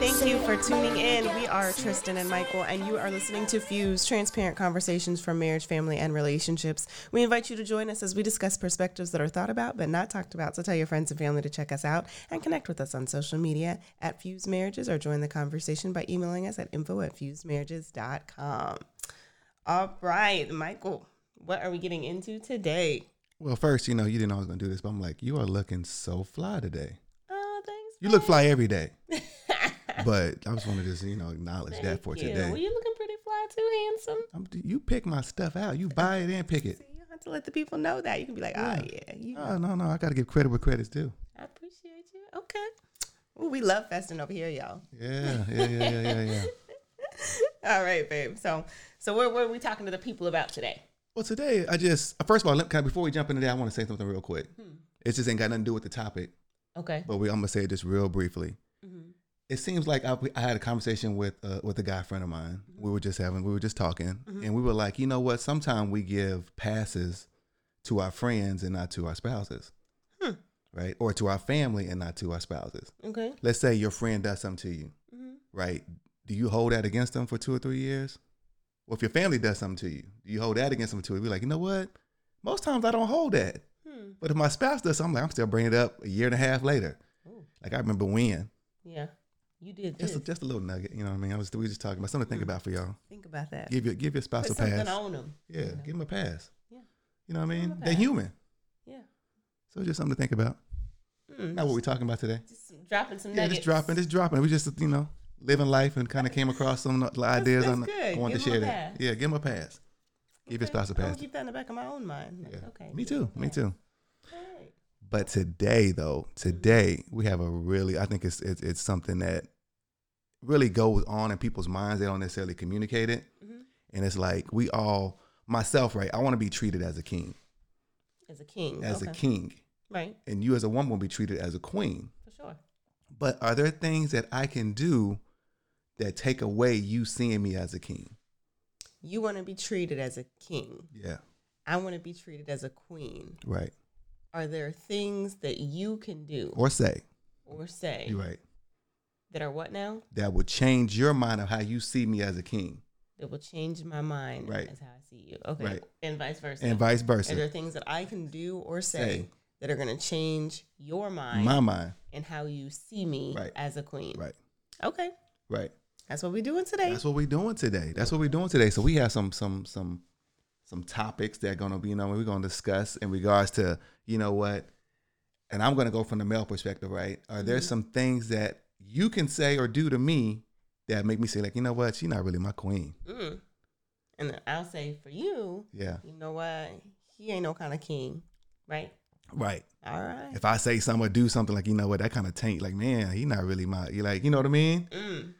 Thank you for tuning in. We are Tristan and Michael, and you are listening to Fuse Transparent Conversations from Marriage, Family, and Relationships. We invite you to join us as we discuss perspectives that are thought about but not talked about. So tell your friends and family to check us out and connect with us on social media at Fuse Marriages or join the conversation by emailing us at info at fusemarriages.com. All right, Michael, what are we getting into today? Well, first, you know, you didn't know I was gonna do this, but I'm like, you are looking so fly today. Oh, thanks. You look fly every day. but I just wanted to, just, you know, acknowledge that for you. today. Well, you looking pretty fly too, handsome. I'm, you pick my stuff out. You buy it and pick it. See, you have to let the people know that. You can be like, oh, yeah, you Oh no, no, I gotta give credit where credit's due. I appreciate you. Okay. Ooh, we love festing over here, y'all. Yeah, yeah, yeah, yeah, yeah, yeah. All right, babe. So, so what, what are we talking to the people about today? Well, today I just first of all, can I, before we jump into that, I want to say something real quick. Hmm. It just ain't got nothing to do with the topic, Okay. but we, I'm gonna say it just real briefly. Mhm. It seems like I, I had a conversation with uh, with a guy friend of mine. We were just having, we were just talking, and we were like, you know what? Sometimes we give passes to our friends and not to our spouses, Hmm. right? Or to our family and not to our spouses. Okay. Let's say your friend does something to you, Mhm. right? Do you hold that against them for two or three years? Well, if your family does something to you, do you hold that against them too? Be like, you know what? Most times I don't hold that. Hmm. But if my spouse does something, like, I'm still bringing it up a year and a half later. Ooh. Like I remember when. Yeah. You did. Just a, just a little nugget, you know what I mean? I was we just talking about something to think about for y'all. Think about that. Give your give your spouse Put a pass. on them. Yeah, you know? give them a pass. Yeah. You know what I mean? They're human. Yeah. So just something to think about. Mm. Not what we're talking about today. Just dropping some Yeah, nuggets. just dropping, just dropping. We just you know living life and kind of came across some ideas that's on. I wanted Give to share that. Yeah, give him a pass. Give your Okay. spouse a pass. keep that in the back of my own mind. Yeah. Okay. Me too. a Me too. Right. But today, though, today we have a really, I think it's it's, it's something that really goes on in people's minds. They don't necessarily communicate it, Mhm. and it's like we all, myself, right? I want to be treated as a king, As a king. as okay. a king, Right. and you as a woman will be treated as a queen. For sure. But are there things that I can do that take away you seeing me as a king? You want to be treated as a king. Yeah, I want to be treated as a queen. right. Are there things that you can do Or say, or say you're right. that are what now? That will change your mind of how you see me as a king, That will change my mind Right. as how I see you. Okay. Right. And vice versa. and vice versa. Are there things that I can do or say, Say. that are going to change your mind My mind, and how you see me Right. as a queen? right, Okay. right. That's what we're doing today. That's what we're doing today. That's what we're doing today. So we have some some some some topics that are gonna be, you know, we're gonna discuss in regards to, you know what, and I'm gonna go from the male perspective, right? Are there Mhm. some things that you can say or do to me that make me say, like, you know what, she's not really my queen. Mm. And I'll say for you, Yeah. you know what? He ain't no kind of king, right? Right. All right. If I say something or do something like, you know what, that kind of taint, like, man, he not really my you like, you know what I mean? Mm.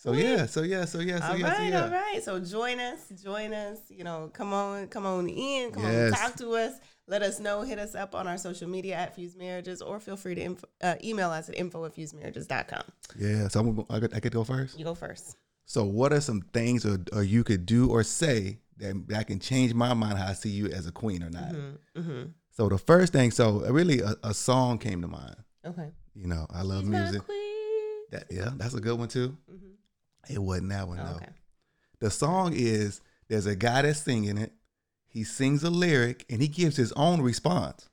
So yeah, so yeah, so yeah, so all yeah, so yeah. All right, So join us, join us. You know, come on, come on in, come Yes. on, talk to us. Let us know. Hit us up on our social media at Fuse Marriages, or feel free to info, uh, email us at info at fusemarriages.com. Yeah. So I'm, I, get, I get to go first. You go first. So, what are some things or, or you could do or say that, that can change my mind how I see you as a queen or not? Mm-hmm. Mm-hmm. So, the first thing, so really a, a song came to mind. Okay. You know, I love She's music. queen. That yeah, that's a good one too. Mhm. It wasn't that one though. Okay. The song is there's a guy that's singing it. He sings a lyric and he gives his own response.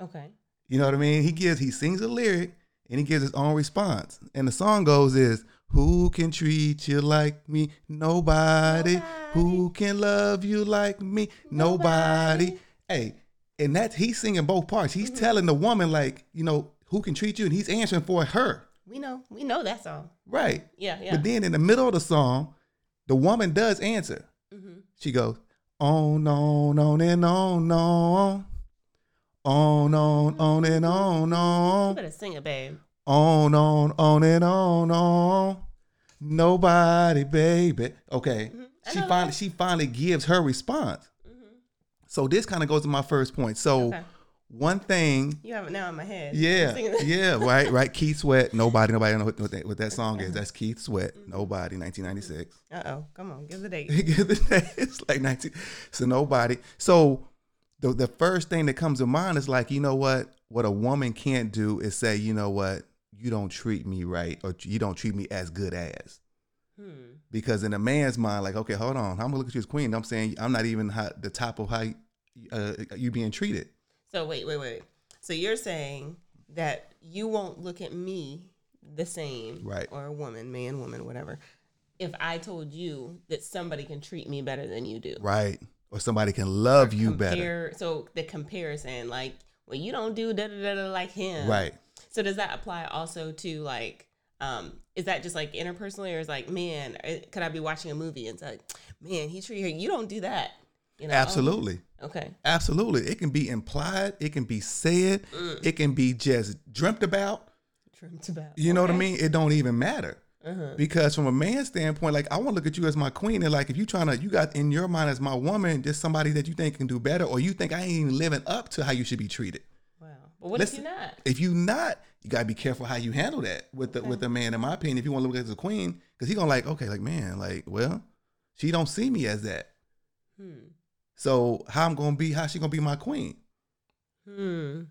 Okay. You know what I mean? He gives he sings a lyric and he gives his own response. And the song goes is who can treat you like me? Nobody. Who can love you like me? Nobody. Nobody. Hey, and that's he's singing both parts. He's mm-hmm. telling the woman like, you know, who can treat you and he's answering for her. We know. We know that song. Right. Yeah. Yeah. But then in the middle of the song, the woman does answer. mm-hmm. She goes, on, on, on and on, on. On, on, on and on, You on. better sing it, babe. On, on, on and on, on. Nobody, baby. Okay. Mhm. I She finally that. she finally gives her response. Mhm. So this kind of goes to my first point. So Okay. One thing, You have it now in my head. yeah, yeah, right, right. Keith Sweat. Nobody, nobody know what, what, that, what that song is. That's Keith Sweat. Nobody. 1996. Uh oh. Come on. Give the date. Give the date. It's like 19. So nobody. So the the first thing that comes to mind is like, you know what? What a woman can't do is say, you know what? You don't treat me right, or you don't treat me as good as. Hmm. Because in a man's mind, like, okay, hold on, I'm gonna look at you as queen. I'm saying I'm not even how, the top of how uh, you being treated. So wait, wait, wait. So you're saying that you won't look at me the same, Right. Or a woman, man, woman, whatever. If I told you that somebody can treat me better than you do, Right. Or somebody can love you better. So the comparison, like, well, you don't do da da da da like him, Right. So does that apply also to like, um, is that just like interpersonally, or is like, man, uh, could I be watching a movie and it's like, man, he treated her, you don't do that, you know? Absolutely. Okay. Absolutely. It can be implied, it can be said, Mm. it can be just dreamt about. Dreamt about. You know what I mean? It don't even matter. Uh-huh. Because from a man's standpoint, like I want to look at you as my queen, and like if you trying to, you got in your mind as my woman, just somebody that you think can do better, or you think I ain't even living up to how you should be treated. Wow. But what Listen, if you're not? If you not, you gotta be careful how you handle that with the with the man. In my opinion, if you want to look at the queen, because he gonna like, okay, like man, like well, she don't see me as that. Hmm. So how I'm gonna be? How she gonna be my queen? Hmm.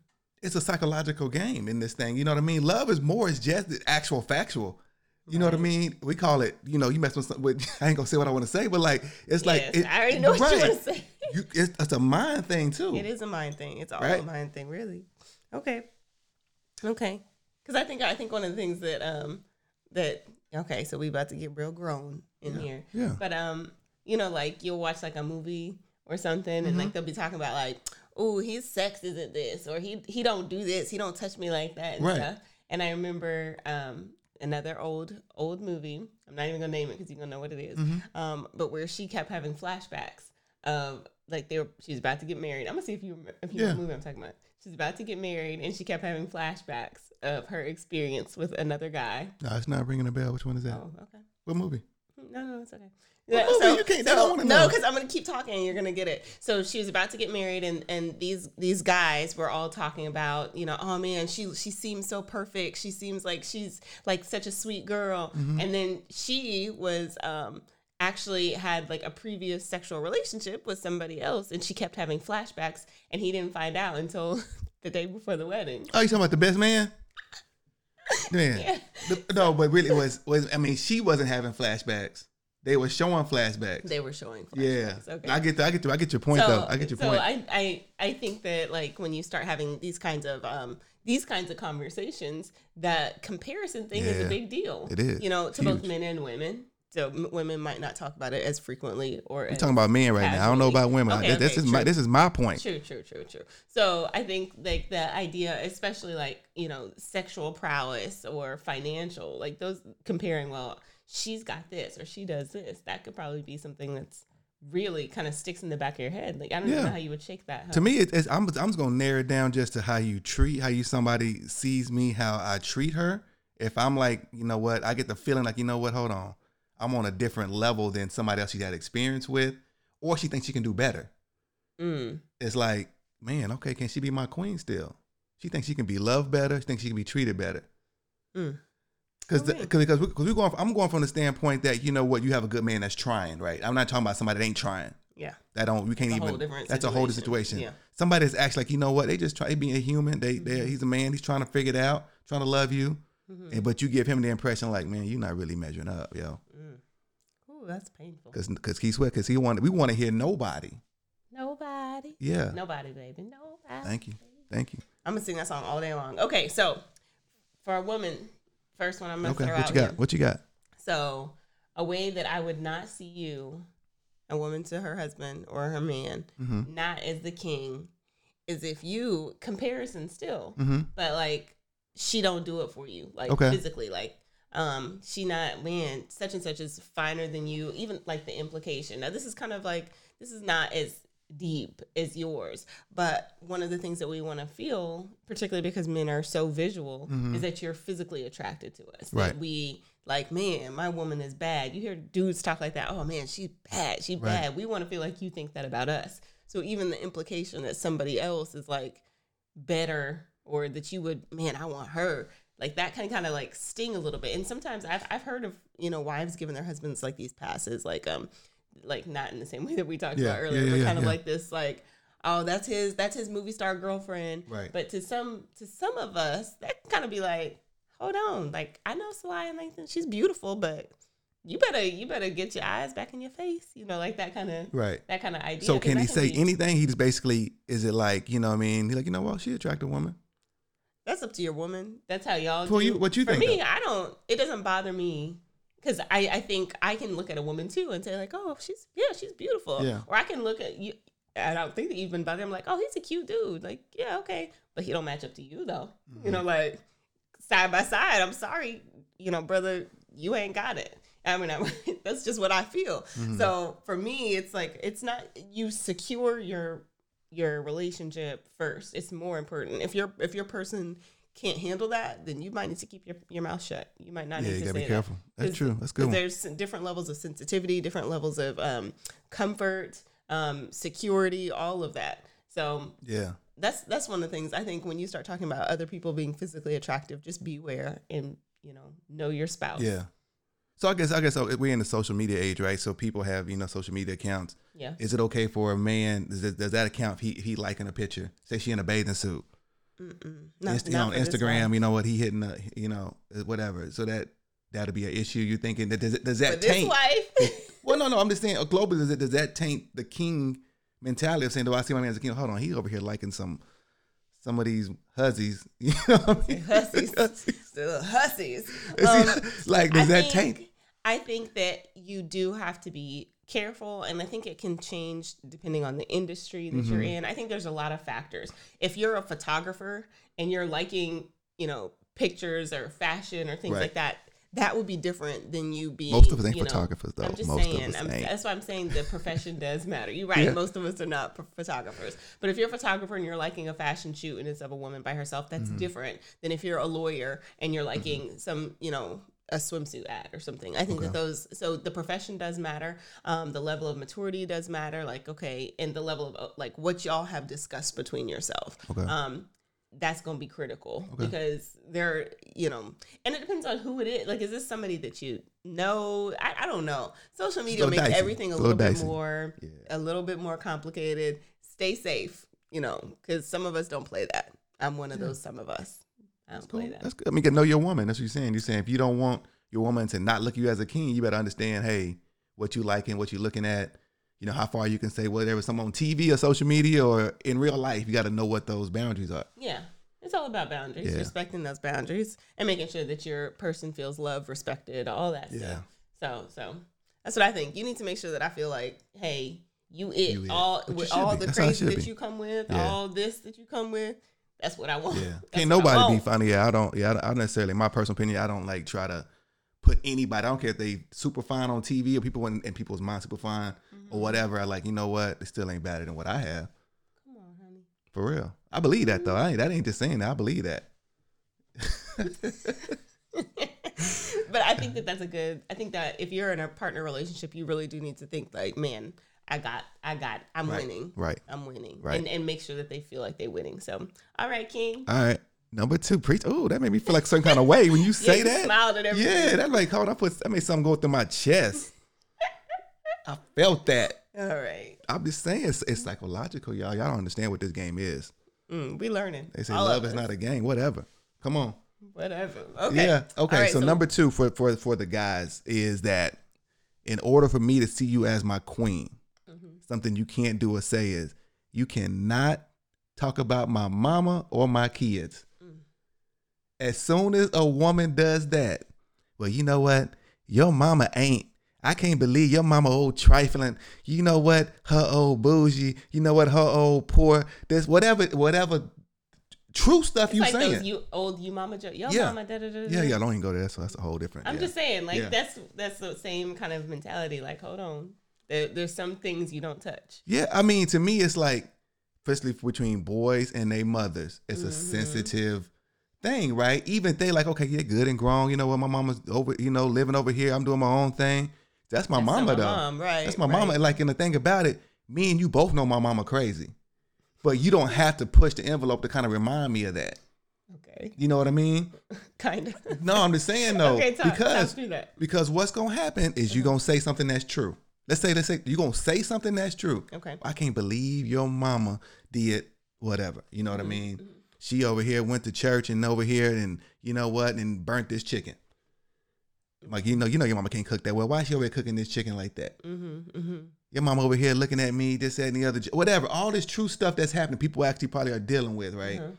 It's a psychological game in this thing. You know what I mean? Love is more. It's just the actual factual. You know what I mean? We call it. You know, you mess with. with I ain't gonna say what I want to say, but like it's like it- I already know what you want to say. You, it's, it's a mind thing too. It is a mind thing. It's all Right. a mind thing, really. Okay. Okay. Because I think I think one of the things that um that okay, so we about to get real grown in here. Yeah. But um, you know, like you'll watch like a movie or something, and Mm-hmm. like they'll be talking about like, oh, his sex isn't this, or he he don't do this, he don't touch me like that, and Right. stuff. And I remember um another old old movie. I'm not even gonna name it because you're gonna know what it is. Mm-hmm. Um, but where she kept having flashbacks of like they were she's about to get married. I'm gonna see if you if you know Yeah. what movie I'm talking about. She's about to get married, and she kept having flashbacks of her experience with another guy. No, it's not ringing a bell. Which one is that? Oh, okay. What movie? No, no, it's okay. What movie? You can't- they don't wanna no, because I'm gonna keep talking and you're gonna get it. So she was about to get married, and and these these guys were all talking about, you know, oh man, she she seems so perfect. She seems like she's like such a sweet girl. Mm-hmm. And then she was um actually had like a previous sexual relationship with somebody else, and she kept having flashbacks, and he didn't find out until the day before the wedding. Oh, you talking about the best man? Man, Yeah. The- no, but really was was I mean she wasn't having flashbacks. They were showing flashbacks. They were showing yeah. Okay. I get the, I get the, I get your point though. I get your so point. I, I I think that like when you start having these kinds of um these kinds of conversations, that comparison thing is a big deal. it is. You know, to both men and women. So m- women might not talk about it as frequently or We're as, talking about men right now. I don't know about women. Okay, this, this okay, is my this is my point. True, true, true, true. So I think like the idea, especially like you know sexual prowess or financial, like those comparing. Well, she's got this or she does this. That could probably be something that's really kind of sticks in the back of your head. Like I don't Yeah. know how you would shake that. huh? To me, it, it's, I'm I'm just gonna narrow it down just to how you treat, how you somebody sees me, how I treat her. If I'm like, you know what, I get the feeling like, you know what, hold on, I'm on a different level than somebody else she had experience with, or she thinks she can do better. Mm. It's like, man, okay, can she be my queen still? She thinks she can be loved better. She thinks she can be treated better. Mm. Because because we, cause we going, I'm going from the standpoint that you know what, you have a good man that's trying, right? I'm not talking about somebody that ain't trying. Yeah. That don't we can't That's a whole even. That's a whole different situation. Yeah. Somebody that's actually like you know what they just try. Being a human. They they he's a man. He's trying to figure it out. Trying to love you. Mm-hmm. And, but you give him the impression like man, you're not really measuring up, yo. Ooh, that's painful. Because because Keith Sweat because he want we want to hear nobody. Nobody. Yeah. Nobody, baby. Nobody. Thank you. Thank you. I'm gonna sing that song all day long. Okay, so for a woman, first one I'm gonna Okay. throw What out you got? here. What you got? So a way that I would not see you, a woman to her husband or her man, Mm-hmm. not as the king, is if you comparison still, Mm-hmm. but like she don't do it for you, like Okay. physically, like um she not man such and such is finer than you even like the implication now this is kind of like this is not as deep as yours but one of the things that we want to feel particularly because men are so visual is that you're physically attracted to us Mm-hmm. Right. that we like man my woman is bad you hear dudes talk like that oh man she's bad she's Right. bad we want to feel like you think that about us so even the implication that somebody else is like better or that you would man i want her like that can kind of like sting a little bit and sometimes I've, I've heard of you know wives giving their husbands like these passes like um like not in the same way that we talked Yeah, about earlier yeah, but yeah, kind of like this like oh, that's his that's his movie star girlfriend. Right. But to some to some of us, that can kind of be like, hold on, like I know Sanaa Lathan, she's beautiful, but you better you better get your eyes back in your face. You know, like that kind of Right. that kind of idea. So can he say be- anything? He's basically is it like you know what I mean? He's like you know what? She attractive woman. That's up to your woman. That's how y'all For do. you- what you For think, me, though? I don't. It doesn't bother me because I I think I can look at a woman too and say like, oh, she's yeah, she's beautiful. Yeah. Or I can look at you. I don't think that you've been bothered. I'm like, oh, he's a cute dude. Like, yeah, okay, but he don't match up to you though. Mm-hmm. You know, like side by side. I'm sorry, you know, brother, you ain't got it. I mean, I, that's just what I feel. Mm-hmm. So for me, it's like it's not you secure your your relationship first. It's more important. If your if your person can't handle that, then you might need to keep your, your mouth shut. You might not Yeah, need you to gotta be careful. That. That's true. That's good. There's different levels of sensitivity, different levels of um, comfort, um, security, all of that. So Yeah. that's that's one of the things I think when you start talking about other people being physically attractive, just beware and you know know your spouse. Yeah. So I guess I guess we're in the social media age, right? So people have you know social media accounts. yeah. Is it okay for a man? Does, does that account if he if he liking a picture? Say she in a bathing suit. Not, Inst- not on Instagram, you know what he hitting, a, you know, whatever. So that that'll be an issue. You thinking that does it, does that this taint? wife. Well, no, no. I'm just saying, uh, globally, does it does that taint the king mentality of saying, "Do I see my man as a king?" Hold on, he over here liking some some of these hussies. You know what I mean? hussies, Hussies. the hussies. Um, like, does I that think- taint? I think that you do have to be careful, and I think it can change depending on the industry that you're Mm-hmm. in. I think there's a lot of factors. If you're a photographer and you're liking, you know, pictures or fashion or things Right. like that, that would be different than you being. Most of us ain't you know, photographers, though. I'm just Most of saying. us I'm, that's why I'm saying the profession does matter. You're right. Yeah. Most of us are not photographers. But if you're a photographer and you're liking a fashion shoot and it's of a woman by herself, that's Mm-hmm. different than if you're a lawyer and you're liking some, you know, a swimsuit ad or something. I think that those, so the profession does matter. Um, the level of maturity does matter. Like, okay, and the level of uh, like what y'all have discussed between yourself. Okay. Um, that's going to be critical because they're, you know, and it depends on who it is. Like, is this somebody that you know? I, I don't know. Social media makes dicey. everything a little, little bit more, a little bit more complicated. Stay safe, you know, because some of us don't play that. I'm one of those. Some of us. I don't play that. That's good. I mean, get know your woman. That's what you're saying. You're saying if you don't want your woman to not look at you as a king, you better understand, hey, what you liking, what you're looking at. You know how far you can say whatever, some on TV or social media or in real life. You got to know what those boundaries are. Yeah. It's all about boundaries, Yeah. respecting those boundaries, and making sure that your person feels loved, respected, all that Yeah. stuff. So, so that's what I think. You need to make sure that I feel like, hey, you it You it. all But with all be. the That's crazy that be. you come with, Yeah. all this that you come with. That's what I want. Yeah, That's can't nobody be funny. Yeah, I don't. Yeah, I don't, I necessarily. My personal opinion, I don't like try to put anybody. I don't care if they super fine on TV or people in, in people's mind super fine Mm-hmm. or whatever. I like, you know what? It still ain't better than what I have. Come on, honey. For real, I believe that though. I ain't, that ain't just saying that. I believe that. but I think that that's a good. I think that if you're in a partner relationship, you really do need to think like, man, I got, I got, I'm Right. winning, Right. I'm winning, Right. and and make sure that they feel like they're winning. So, all right, King. All right. Number two, preach. Oh, that made me feel like some kind of way when you say you that. smiled at everything. Yeah, that like hold. I put that made something go through my chest. I felt that. All right, I'm just saying it's, it's psychological, y'all. Y'all don't understand what this game is. mm, we learning. They say All love is not a game. Whatever. Come on. whatever. Okay. Yeah. Okay. Right, so, number two for for for the guys is that in order for me to see you as my queen. Something you can't do or say is you cannot talk about my mama or my kids. Mm. As soon as a woman does that, well, you know what? Your mama ain't. I can't believe your mama old trifling. You know what? Her old bougie. You know what? Her old poor. This whatever whatever true stuff It's you like saying. those you old you mama joke. Yo Yeah. mama da da da. yeah, yeah. Don't even go there. So that's a whole different. I'm yeah. just saying, like Yeah. that's that's the same kind of mentality. Like, hold on, there, there's some things you don't touch. Yeah, I mean, to me, it's like, especially between boys and their mothers, it's Mm-hmm. a sensitive thing, right? Even they like, okay, yeah, good and grown. You know what? My mama's over, you know, living over here. I'm doing my own thing. That's my That's mama, my though. mom, right, That's my right. mama. Like, and the thing about it, me and you both know my mama crazy, but you don't have to push the envelope to kind of remind me of that. Okay, You know what I mean? kind of. No, I'm just saying though, okay, talk, because talk that. because what's gonna happen is you're gonna say something that's true. Let's say let's say you're gonna say something that's true. Okay. I can't believe your mama did whatever. You know what I Mm-hmm. mean? She over here went to church and over here and you know what and burnt this chicken. Like you know, you know your mama can't cook that well. Why is she over here cooking this chicken like that? Mm-hmm. Mm-hmm. Your mama over here looking at me, this, that, and the other, whatever. All this true stuff that's happening, people actually probably are dealing with, right? Uh-huh.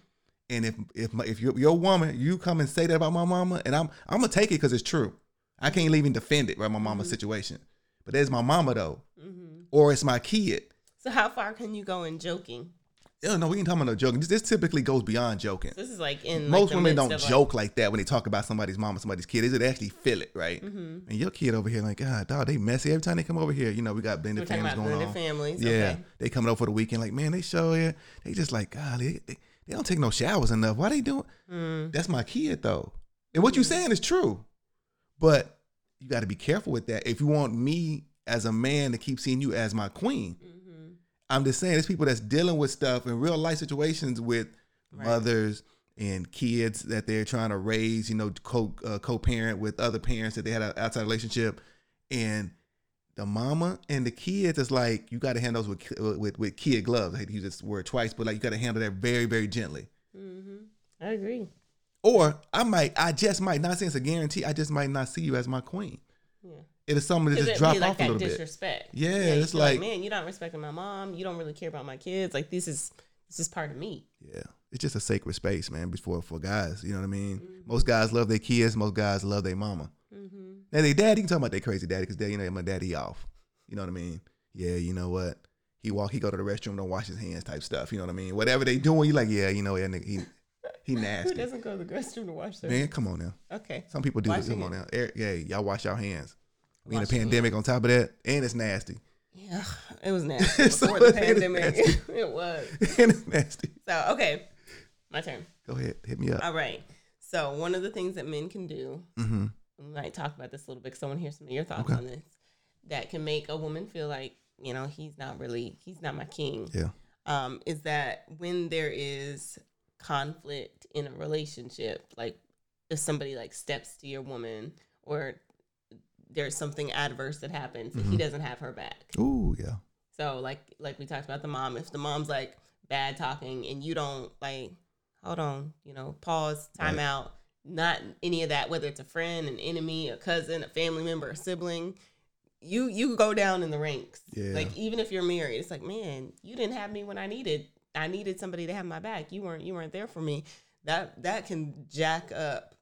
And if if my, if your your woman, you come and say that about my mama, and I'm I'm gonna take it because it's true. I can't even defend it, right? My mama's Mm-hmm. situation, but there's my mama though, Mm-hmm. or it's my kid. So how far can you go in joking? Oh no, we ain't talking about no joking. This, this typically goes beyond joking. This is like in Most the women don't of, like- joke like that when they talk about somebody's mama, somebody's kid. They actually feel it, right? Mhm. And your kid over here, like, God, dog, they messy every time they come over here. You know, we got blended families going blended on. families. Yeah, Okay. they coming over for the weekend. Like, man, they show here. They just like, God, they, they, don't take no showers enough. Why they doing? Mm. That's my kid though. And what you saying is true, but you got to be careful with that. If you want me as a man to keep seeing you as my queen, Mhm. I'm just saying, there's people that's dealing with stuff in real life situations with Right. mothers and kids that they're trying to raise, you know, co uh, co-parent with other parents that they had an outside relationship, and the mama and the kids is like you got to handle those with with with kid gloves. I hate to use this word twice, but like you got to handle that very very gently. Mhm. I agree. Or I might, I just might not saying it's a guarantee. I just might not see you as my queen. Yeah. It is something to just drop like off a that little bit. disrespect. Yeah, you it's feel like- man, you're not respecting my mom. You don't really care about my kids. Like this is this is part of me. Yeah, it's just a sacred space, man. Before for guys, you know what I mean. Mhm. Most guys love their kids. Most guys love their mama. Mm-hmm. Now they daddy, you can talk about their crazy daddy because you know my daddy off. You know what I mean? Yeah, you know what? He walk, he go to the restroom, don't wash his hands, type stuff. You know what I mean? Whatever they doing, you like, yeah, you know, yeah, nigga, he he Who doesn't go to the restroom to wash their? Hands? Man, come on now. Okay. Some people do Wash Come on now. Er- Yeah, y'all wash your hands. We in a pandemic on top of that, and it's nasty. Yeah, it was nasty So before the pandemic. nasty. it was. and it's nasty. So okay, my turn. Go ahead, hit me up. All right. So one of the things that men can do, Mm-hmm. we might talk about this a little bit because I want to hear some of your thoughts Okay. on this, that can make a woman feel like you know he's not really he's not my king. Yeah. Um, is that when there is conflict in a relationship, like if somebody like steps to your woman or there's something adverse that happens, and he mm-hmm. doesn't have her back. Ooh, yeah. So like like we talked about the mom, if the mom's like bad talking and you don't like hold on, you know, pause, time Right. out, not any of that, whether it's a friend, an enemy, a cousin, a family member, a sibling, you you go down in the ranks. Yeah. Like even if you're married, it's like, man, you didn't have me when I needed I needed somebody to have my back. You weren't you weren't there for me. That that can jack up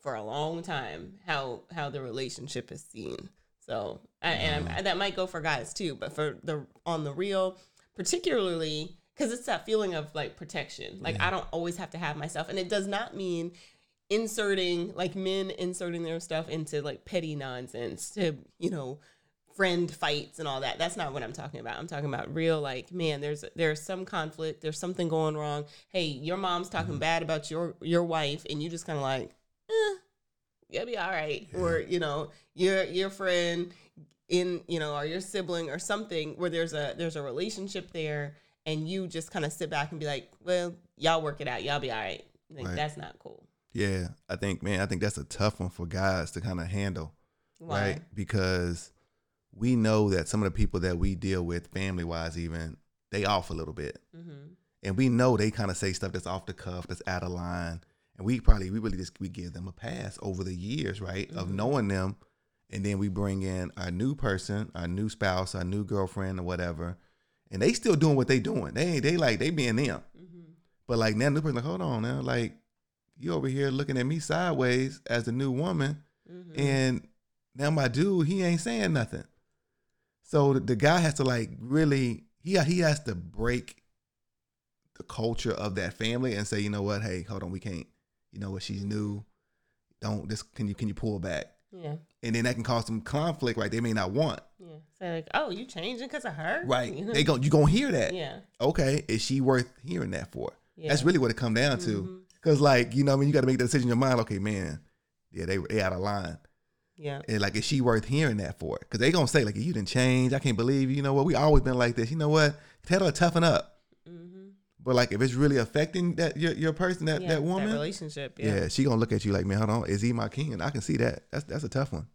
for a long time how how the relationship is seen. So I, and I'm, that might go for guys too, but for the on the real, particularly because it's that feeling of like protection. Like Yeah. I don't always have to have myself, and it does not mean inserting like men inserting their stuff into like petty nonsense to you know friend fights and all that that's not what i'm talking about i'm talking about real like man there's there's some conflict there's something going wrong hey your mom's talking Mhm. bad about your your wife and you just kind of like eh, you'll be all right or you know your your friend in you know or your sibling or something where there's a there's a relationship there and you just kind of sit back and be like well y'all work it out y'all be all right like Right. that's not cool Yeah. I think, man, I think that's a tough one for guys to kind of handle. Why? right? Because we know that some of the people that we deal with, family wise, even they off a little bit, Mm-hmm. and we know they kind of say stuff that's off the cuff, that's out of line, and we probably we really just we give them a pass over the years, right, of Mhm. knowing them, and then we bring in our new person, our new spouse, our new girlfriend, or whatever, and they still doing what they doing. They ain't they like they being them, Mm-hmm. but like now the new person like hold on now, like you over here looking at me sideways as the new woman. Mm-hmm. And now my dude, he ain't saying nothing. So the, the guy has to like really he he has to break the culture of that family and say, you know what, hey, hold on, we can't. You know what, she's new. Don't this can you can you pull back? yeah, And then that can cause some conflict, right? They may not want. yeah. Say like, oh, you changing because of her, Right. They go you gonna hear that. yeah, Okay. Is she worth hearing that for? yeah. That's really what it come down to. Mhm. Cause like, you know, what I mean you gotta make the decision in your mind, okay, man, yeah, they they out of line. Yeah, And like, is she worth hearing that for? Because they gonna say like, you didn't change. I can't believe. You know what? We always been like this. You know what? Tell her to toughen up. mm-hmm. But like, if it's really affecting that your your person, that yeah, that woman, relationship, yeah. yeah. she gonna look at you like, man, hold on, is he my king? And I can see that. That's that's a tough one.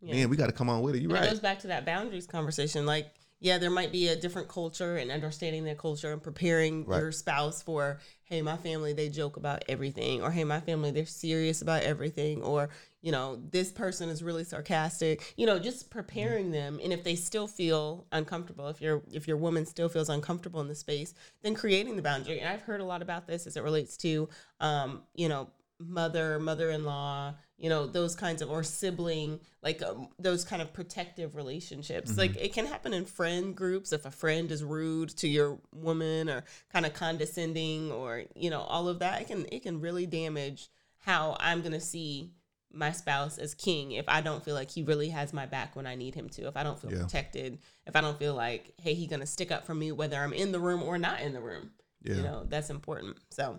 Yeah. man, we got to come on with it. You're And It right. goes back to that boundaries conversation. Like, yeah, there might be a different culture and understanding that culture and preparing Right. your spouse for, hey, my family, they joke about everything, or hey, my family, they're serious about everything, or, you know, this person is really sarcastic. You know, just preparing them. And if they still feel uncomfortable, if your if your woman still feels uncomfortable in the space, then creating the boundary. And I've heard a lot about this as it relates to um, you know, mother, mother-in-law, you know, those kinds of or sibling, like um, those kind of protective relationships. Like it can happen in friend groups if a friend is rude to your woman or kind of condescending or, you know, all of that. It can it can really damage how I'm going to see my spouse as king if I don't feel like he really has my back when I need him to. If I don't feel Yeah. protected, if I don't feel like hey, he's going to stick up for me whether I'm in the room or not in the room. Yeah. You know, that's important. So,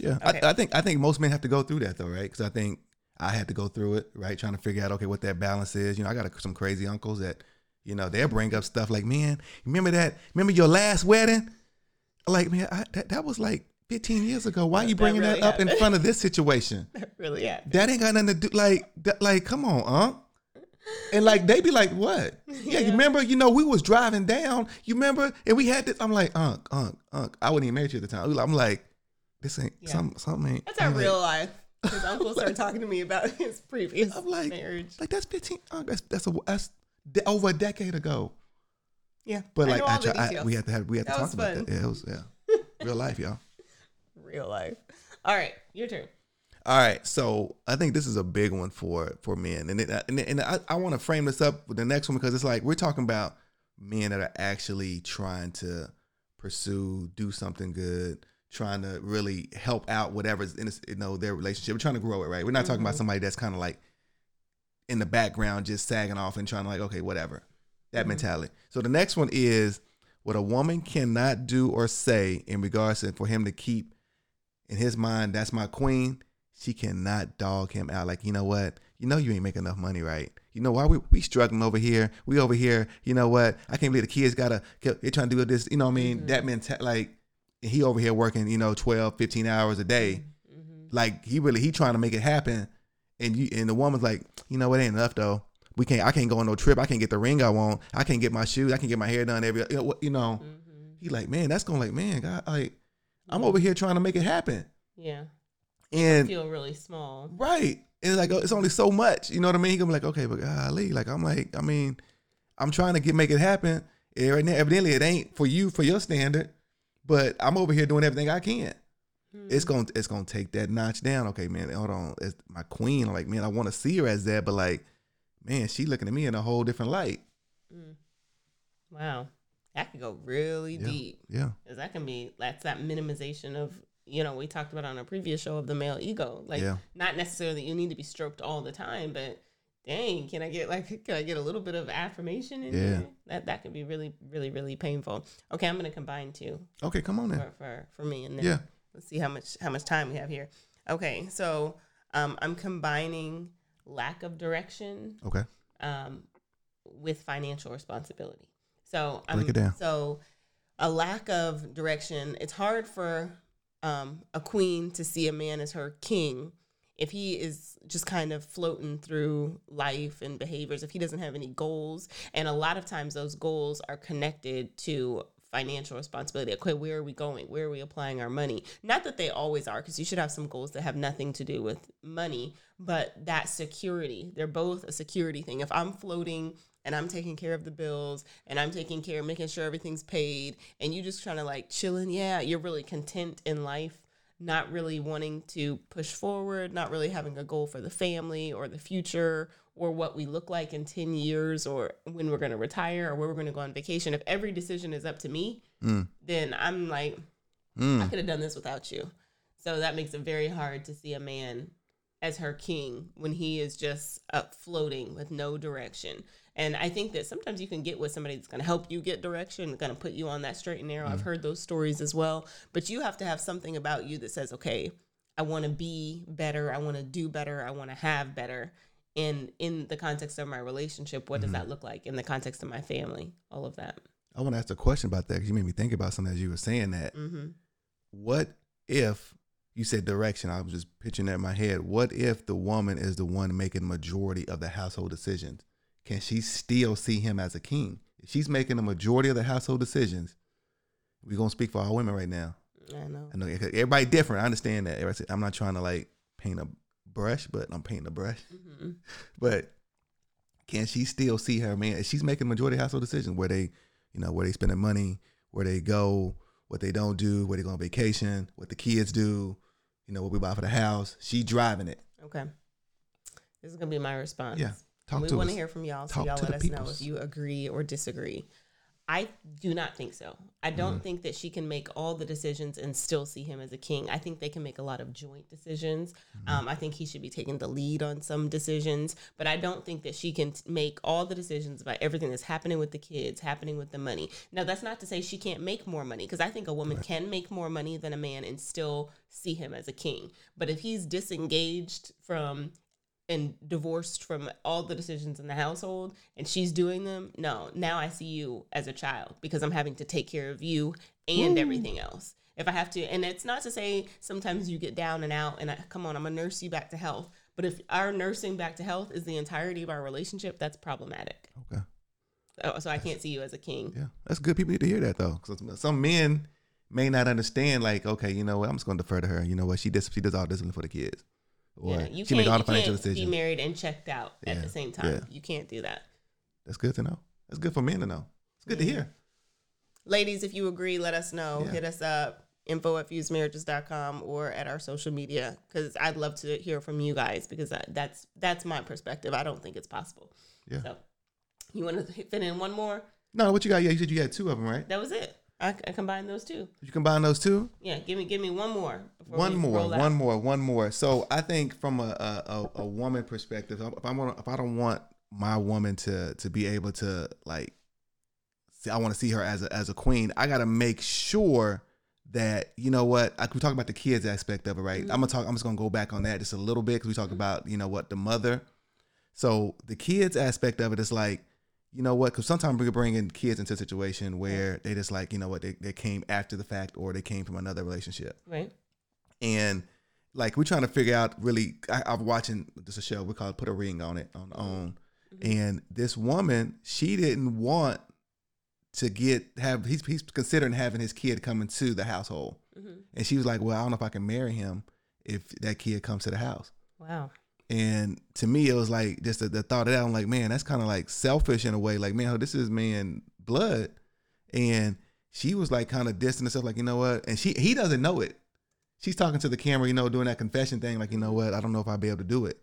Yeah, Okay. I, I think I think most men have to go through that though, right? Because I think I had to go through it, right? Trying to figure out okay what that balance is. You know, I got a, some crazy uncles that, you know, they'll bring up stuff like, "Man, remember that? Remember your last wedding? Like, man, I, that that was like 15 years ago. Why That- you that bringing really that up in front of this situation? that really yeah. That ain't got nothing to do. Like, that, like, come on, huh? And like they be like, what? Yeah, you remember? You know, we was driving down. You remember? And we had this. I'm like, Unc, Unc, Unc. I wasn't even married to you at the time. I'm like, this ain't Yeah. some something ain't. That's our ain't like- real life. His uncle started talking to me about his previous I'm like, marriage. like that's 15. Unc, that's that's a that's de- over a decade ago. Yeah, But I like, I, try, I, we had to have we had That to talk about that. Yeah, it was yeah, real life, y'all. Real life. All right, your turn. All right, so I think this is a big one for for men, and it, and, and I, I want to frame this up with the next one because it's like we're talking about men that are actually trying to pursue, do something good, trying to really help out whatever's in this, you know their relationship. We're trying to grow it, right? We're not talking about Mhm. somebody that's kind of like in the background, just sagging off and trying to like, okay, whatever, that Mhm. mentality. So the next one is what a woman cannot do or say in regards to for him to keep in his mind, that's my queen. She cannot dog him out. Like, you know what? You know you ain't making enough money, right? You know why we we struggling over here? We over here. You know what? I can't believe the kids gotta they're trying to do this. You know what I mean? Mhm. That mentality. Like he over here working, you know, 12, 15 hours a day. Mm-hmm. Like he really he trying to make it happen. And you and the woman's like, you know what? Ain't enough though. We can't. I can't go on no trip. I can't get the ring I want. I can't get my shoes. I can't get my hair done every. You know, you know Mm-hmm. he like, man, that's gonna like, man, God, like, I'm over here trying to make it happen. Yeah, And feel really small. right, and like, it's only so much. You know what I mean? He gonna be like, okay, but golly, like, I'm like, I mean, I'm trying to get make it happen. And right now, evidently, it ain't for you for your standard, but I'm over here doing everything I can. It's Mm-hmm. gonna it's gonna take that notch down. Okay, man, hold on. It's my queen. I'm like, man, I want to see her as that, but like, man, she looking at me in a whole different light. Mm. Wow, that could go really Yeah. deep. Yeah, Because that can be that's that minimization of you know we talked about on a previous show of the male ego. Like Yeah. not necessarily you need to be stroked all the time, but dang, can I get like can I get a little bit of affirmation in Yeah. there? That that could be really really really painful. Okay, I'm gonna combine two okay, come on then. for for, for me and then Yeah, let's see how much how much time we have here. Okay, so um, I'm combining lack of direction okay, um, with financial responsibility. So I'm, Break it down. So a lack of direction. It's hard for um, a queen to see a man as her king if he is just kind of floating through life and behaviors. If he doesn't have any goals, and a lot of times those goals are connected to financial responsibility. Okay, where are we going? Where are we applying our money? Not that they always are, because you should have some goals that have nothing to do with money, but that security. They're both a security thing. If I'm floating and I'm taking care of the bills and I'm taking care of making sure everything's paid and you just trying to like chilling, yeah, you're really content in life, not really wanting to push forward, not really having a goal for the family or the future or what we look like in 10 years or when we're going to retire or where we're going to go on vacation. If every decision is up to me, Mm. then I'm like, I Mm. could have done this without you. So that makes it very hard to see a man as her king when he is just up floating with no direction. And I think that sometimes you can get with somebody that's going to help you get direction, going to put you on that straight and narrow. I've heard those stories as well. But you have to have something about you that says, okay, I want to be better. I want to do better. I want to have better. And in the context of my relationship, what does that look like? In the context of my family, all of that. I want to ask a question about that because you made me think about something as you were saying that. hmm What if you said direction? I was just pitching that in my head. What if the woman is the one making majority of the household decisions? Can she still see him as a king? If she's making the majority of the household decisions, we're gonna speak for all women right now. I know. I know everybody different. I understand that. Everybody- I'm not trying to like paint a brush, but I'm painting a brush. Mhm. But can she still see her man? If She's making the majority of household decisions where they, you know, where they spending money, where they go, what they don't do, where they go on vacation, what the kids do, you know, what we buy for the house. She driving it. Okay. This is gonna be my response. Yeah. Talk we to want to hear from y'all, so Talk y'all let us know if you agree or disagree. I do not think so. I don't Mm-hmm. think that she can make all the decisions and still see him as a king. I think they can make a lot of joint decisions. Mm-hmm. Um, I think he should be taking the lead on some decisions, but I don't think that she can t- make all the decisions about everything that's happening with the kids, happening with the money. Now, that's not to say she can't make more money, because I think a woman can make more money than a man and still see him as a king. But if he's disengaged from and divorced from all the decisions in the household and she's doing them no now i see you as a child because i'm having to take care of you and everything else if i have to and it's not to say sometimes you get down and out and I, come on i'm gonna nurse you back to health but if our nursing back to health is the entirety of our relationship that's problematic Okay. so, so i can't see you as a king Yeah. That's good. People need to hear that though. 'Cause some men may not understand, like, okay, you know what, I'm just gonna defer to her. You know what, she does she does all discipline for the kids. Or yeah, you she can't, make all the financial can't be married and checked out Yeah, at the same time yeah. you can't do that That's good to know. That's good for men to know. It's good to hear. ladies if you agree let us know hit us up info at fusemarriages.com or at our social media because i'd love to hear from you guys because that, that's that's my perspective i don't think it's possible Yeah. so you want to fit in one more No, what you got? Yeah, you said you had two of them, right? that was it i, I combined those two Did you combine those two? yeah give me give me one more one more, one more, one more. So I think from a a, a, a woman perspective, if I want, if I don't want my woman to to be able to like, see, I want to see her as a as a queen. I got to make sure that you know what. I, we talk about the kids aspect of it, right? Mm-hmm. I'm gonna talk. I'm just gonna go back on that just a little bit because we talked mm-hmm. about you know what the mother. So the kids aspect of it is like. You know what? Because sometimes we can bring in kids into a situation where they just like, you know what, they, they came after the fact or they came from another relationship. Right. And like we're trying to figure out really I, i'm watching this a show we call it put a ring on it on OWN and this woman she didn't want to get have he's, he's considering having his kid come into the household. Hmm and she was like well i don't know if i can marry him if that kid comes to the house. Wow and to me it was like just the, the thought of that i'm like man that's kind of like selfish in a way like man this is man blood. And she was like kind of distant herself like you know what? And she he doesn't know it. She's talking to the camera you know doing that confession thing like you know what? I don't know if i'll be able to do it.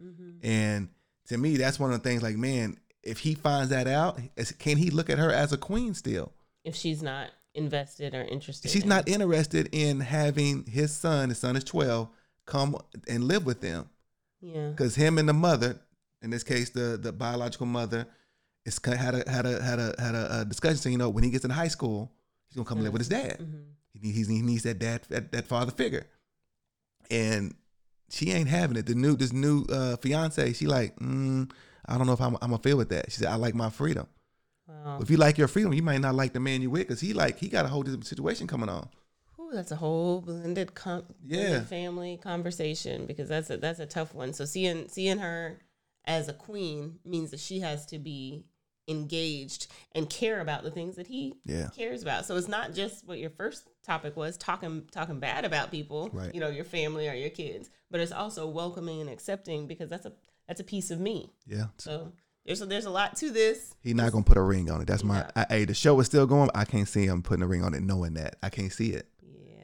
Hmm and to me that's one of the things like man if he finds that out can he look at her as a queen still? If she's not invested or interested she's in- not interested in having his son his son is 12 come and live with them yeah because him and the mother, in this case the the biological mother, is had a had a had a had a, a discussion saying, you know, when he gets in high school, he's gonna come live with his dad. hmm He needs he needs that dad that, that father figure, and she ain't having it. The new this new uh, fiance, she like, mm, I don't know if I'm I'm gonna feel with that. She said, I like my freedom. wow If you like your freedom, you might not like the man you with, because he like he got a whole different situation coming on. That's a whole blended, com- blended Yeah. family conversation because that's a that's a tough one. So seeing seeing her as a queen means that she has to be engaged and care about the things that he Yeah. cares about. So it's not just what your first topic was talking talking bad about people, Right. you know, your family or your kids, but it's also welcoming and accepting because that's a that's a piece of me. Yeah. So there's a, there's a lot to this. He's not gonna put a ring on it. That's my. Yeah. I, hey, the show is still going. I can't see him putting a ring on it, knowing that. I can't see it.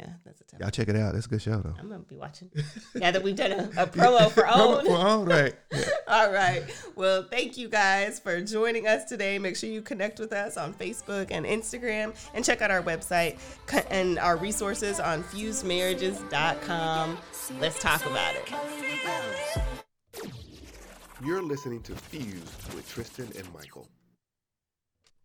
Yeah, that's a tough. Y'all check it out. That's a good show though. I'm gonna be watching. now that we've done a, a promo for OWN. For OWN, right? Yeah. All right. Well, thank you guys for joining us today. Make sure you connect with us on Facebook and Instagram and check out our website and our resources on fusedmarriages.com. Let's talk about it. You're listening to Fused with Tristan and Michael.